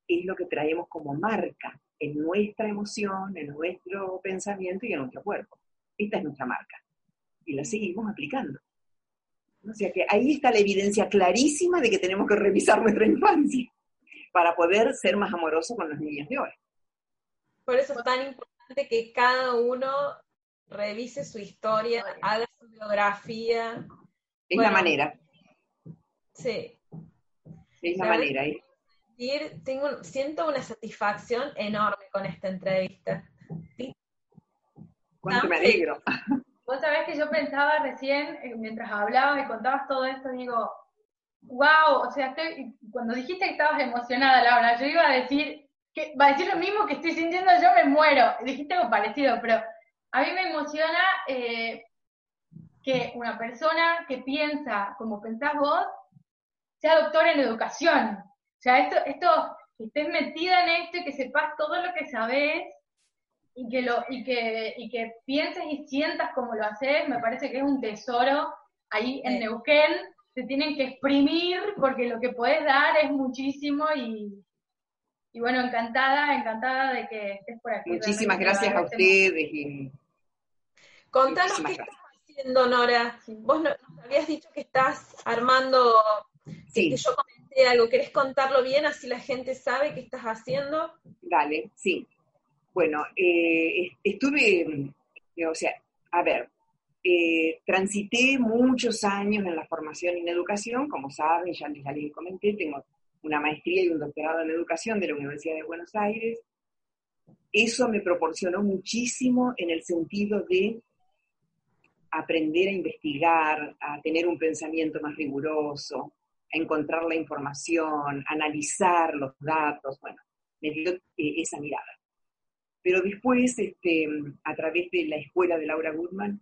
es lo que traemos como marca en nuestra emoción, en nuestro pensamiento y en nuestro cuerpo. Esta es nuestra marca. Y la seguimos aplicando. O sea que ahí está la evidencia clarísima de que tenemos que revisar nuestra infancia para poder ser más amorosos con los niños de hoy. Por eso es tan importante que cada uno revise su historia, haga su biografía. Es la manera. Sí. Es la, manera. ¿eh? Tengo, siento una satisfacción enorme con esta entrevista. Cuánto me alegro. <laughs> Vos sabés que yo pensaba recién, eh, mientras hablabas y contabas todo esto, digo, wow, o sea, cuando dijiste que estabas emocionada, Laura, yo iba a decir, que va a decir lo mismo que estoy sintiendo yo, me muero. Dijiste algo parecido, pero a mí me emociona eh, que una persona que piensa como pensás vos sea doctora en educación. O sea, esto, esto, que estés metida en esto y que sepas todo lo que sabés y que, lo, y que, y que pienses y sientas como lo haces, me parece que es un tesoro ahí en Neuquén. Se tienen que exprimir porque lo que podés dar es muchísimo y, y bueno, encantada, encantada de que estés por aquí. Muchísimas gracias a ustedes. Y Contanos qué estás haciendo, Nora. Vos nos habías dicho que estás armando, sí. que yo comenté algo. ¿Querés contarlo bien así la gente sabe qué estás haciendo? Dale, sí. Bueno, eh, estuve, eh, o sea, a ver, eh, transité muchos años en la formación en educación, como saben, ya, ya les comenté, tengo una maestría y un doctorado en educación de la Universidad de Buenos Aires. Eso me proporcionó muchísimo en el sentido de aprender a investigar, a tener un pensamiento más riguroso, a encontrar la información, analizar los datos, bueno, me dio eh, esa mirada. Pero después, este, a través de la escuela de Laura Goodman,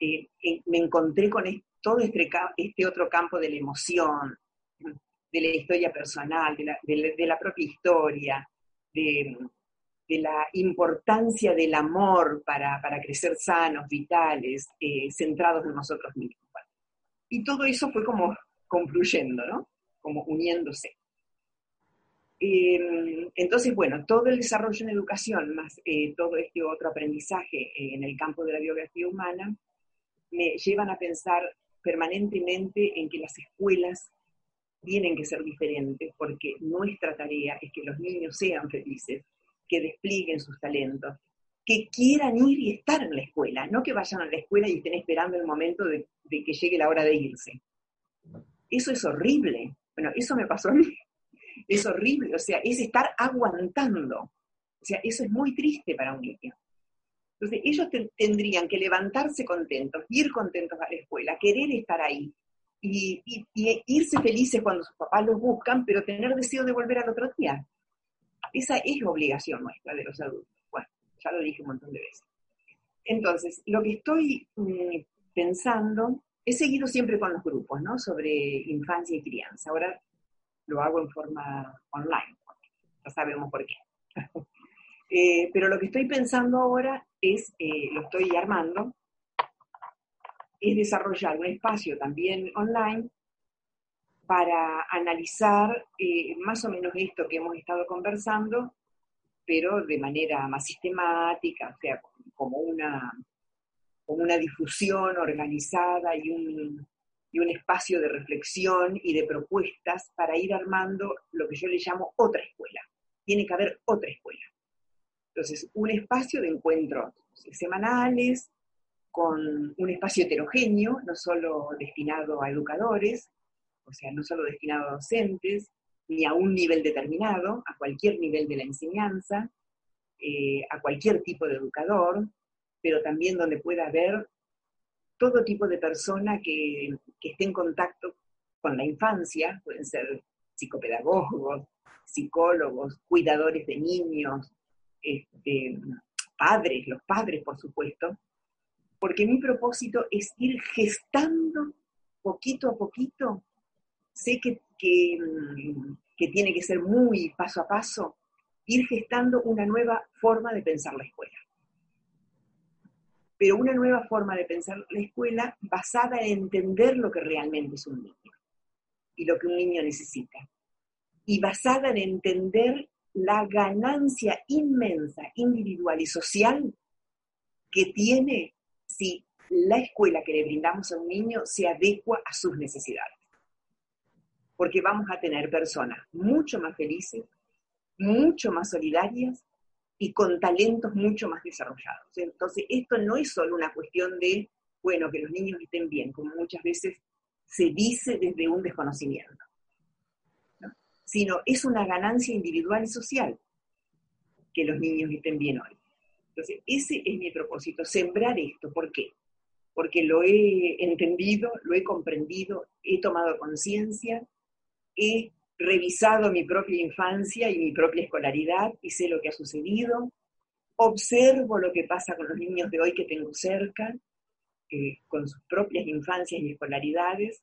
eh, eh, me encontré con todo este, este, otro campo de la emoción, de la historia personal, de la, de la propia historia, de, de la importancia del amor para, crecer sanos, vitales, eh, centrados en nosotros mismos. y todo eso fue como concluyendo, ¿no? Como uniéndose. Em, entonces, bueno, todo el desarrollo en educación, más eh, todo este otro aprendizaje eh, en el campo de la biografía humana, me llevan a pensar permanentemente en que las escuelas tienen que ser diferentes, porque nuestra tarea es que los niños sean felices, que desplieguen sus talentos, que quieran ir y estar en la escuela, no que vayan a la escuela y estén esperando el momento de, que llegue la hora de irse. Eso es horrible. Bueno, eso me pasó a mí. Es horrible, o sea, es estar aguantando. O sea, eso es muy triste para un niño. Entonces, ellos tendrían que levantarse contentos, ir contentos a la escuela, querer estar ahí y, y, irse felices cuando sus papás los buscan, pero tener deseo de volver al otro día. Esa es la obligación nuestra de los adultos. Bueno, ya lo dije un montón de veces. Entonces, lo que estoy mm, pensando, he seguido siempre con los grupos, ¿no? Sobre infancia y crianza. Ahora lo hago en forma online, ya sabemos por qué. <laughs> Eh, pero lo que estoy pensando ahora es, eh, lo estoy armando, es desarrollar un espacio también online para analizar eh, más o menos esto que hemos estado conversando, pero de manera más sistemática, o sea, como una, como una difusión organizada y un, y un espacio de reflexión y de propuestas para ir armando lo que yo le llamo otra escuela. Tiene que haber otra escuela. Entonces, un espacio de encuentros semanales, con un espacio heterogéneo, no solo destinado a educadores, o sea, no solo destinado a docentes, ni a un nivel determinado, a cualquier nivel de la enseñanza, eh, a cualquier tipo de educador, pero también donde pueda haber todo tipo de persona que, que esté en contacto con la infancia, pueden ser psicopedagogos, psicólogos, cuidadores de niños, este, padres, los padres por supuesto, porque mi propósito es ir gestando poquito a poquito. Sé que, que, que tiene que ser muy paso a paso, ir gestando una nueva forma de pensar la escuela pero una nueva forma de pensar la escuela basada en entender lo que realmente es un niño y lo que un niño necesita. Y basada en entender la ganancia inmensa, individual y social que tiene si la escuela que le brindamos a un niño se adecua a sus necesidades. Porque vamos a tener personas mucho más felices, mucho más solidarias y con talentos mucho más desarrollados. Entonces, esto no es solo una cuestión de, bueno, que los niños estén bien, como muchas veces se dice desde un desconocimiento, sino es una ganancia individual y social que los niños estén bien hoy. Entonces, ese es mi propósito, sembrar esto. ¿Por qué? Porque lo he entendido, lo he comprendido, he tomado conciencia, he revisado mi propia infancia y mi propia escolaridad y sé lo que ha sucedido, observo lo que pasa con los niños de hoy que tengo cerca, eh, con sus propias infancias y escolaridades.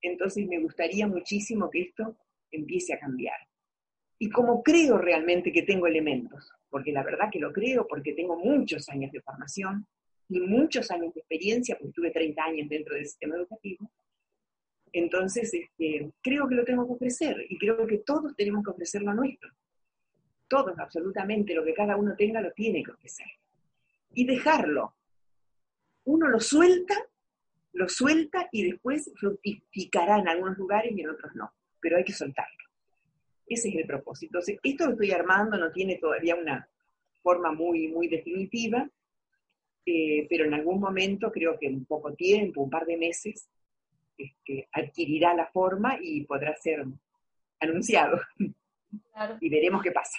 Entonces me gustaría muchísimo que esto empiece a cambiar. Y como creo realmente que tengo elementos, porque la verdad que lo creo, porque tengo muchos años de formación y muchos años de experiencia, porque tuve 30 años dentro del sistema educativo, entonces este, creo que lo tengo que ofrecer y creo que todos tenemos que ofrecer lo nuestro. Todos, absolutamente, lo que cada uno tenga lo tiene que ofrecer. Y dejarlo, uno lo suelta, lo suelta y después fructificará en algunos lugares y en otros no, pero hay que soltarlo. Ese es el propósito. Entonces, esto lo estoy armando, no tiene todavía una forma muy, muy definitiva, eh, pero en algún momento, creo que en poco tiempo, un par de meses, este, adquirirá la forma y podrá ser anunciado. Y veremos qué pasa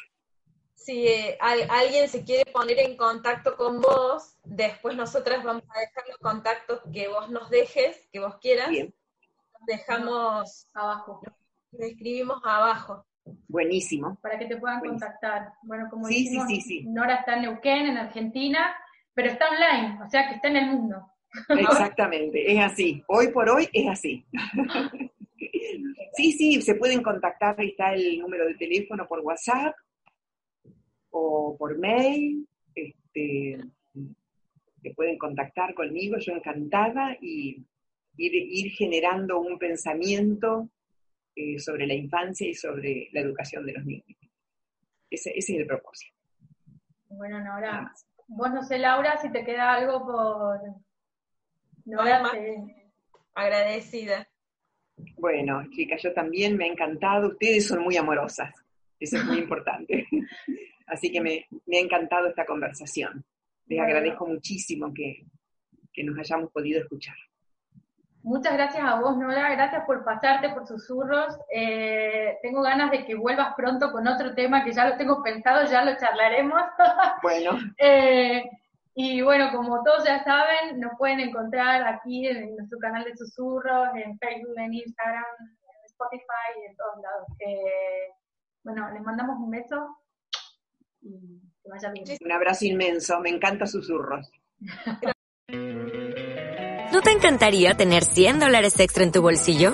si eh, alguien se quiere poner en contacto con vos, después nosotras vamos a dejar los contactos que vos nos dejes, que vos quieras. Bien. dejamos abajo. Lo escribimos abajo. Buenísimo. Para que te puedan contactar. Bueno, como sí, sí, sí, Nora está en Neuquén, en Argentina, pero está online, o sea que está en el mundo. Exactamente, es así. Hoy por hoy es así. sí, sí, se pueden contactar, ahí está el número de teléfono por WhatsApp o por mail, este, se pueden contactar conmigo, yo encantada, y ir, generando un pensamiento eh, sobre la infancia y sobre la educación de los niños. Ese, es el propósito. Bueno, Nora, vos no sé, Laura, si te queda algo por... Nora, agradecida. Bueno, chicas, yo también me ha encantado. Ustedes son muy amorosas. Eso es muy <laughs> importante. Así que me, ha encantado esta conversación. Les agradezco muchísimo que, nos hayamos podido escuchar. Muchas gracias a vos, Nora. Gracias por pasarte por susurros. Eh, tengo ganas de que vuelvas pronto con otro tema que ya lo tengo pensado, ya lo charlaremos. <laughs> Bueno. Eh, y bueno, como todos ya saben, nos pueden encontrar aquí en, nuestro canal de susurros, en Facebook, en Instagram, en Spotify y en todos lados. Eh, bueno, les mandamos un beso un abrazo inmenso, me encanta susurros. ¿No te encantaría tener 100 dólares extra en tu bolsillo?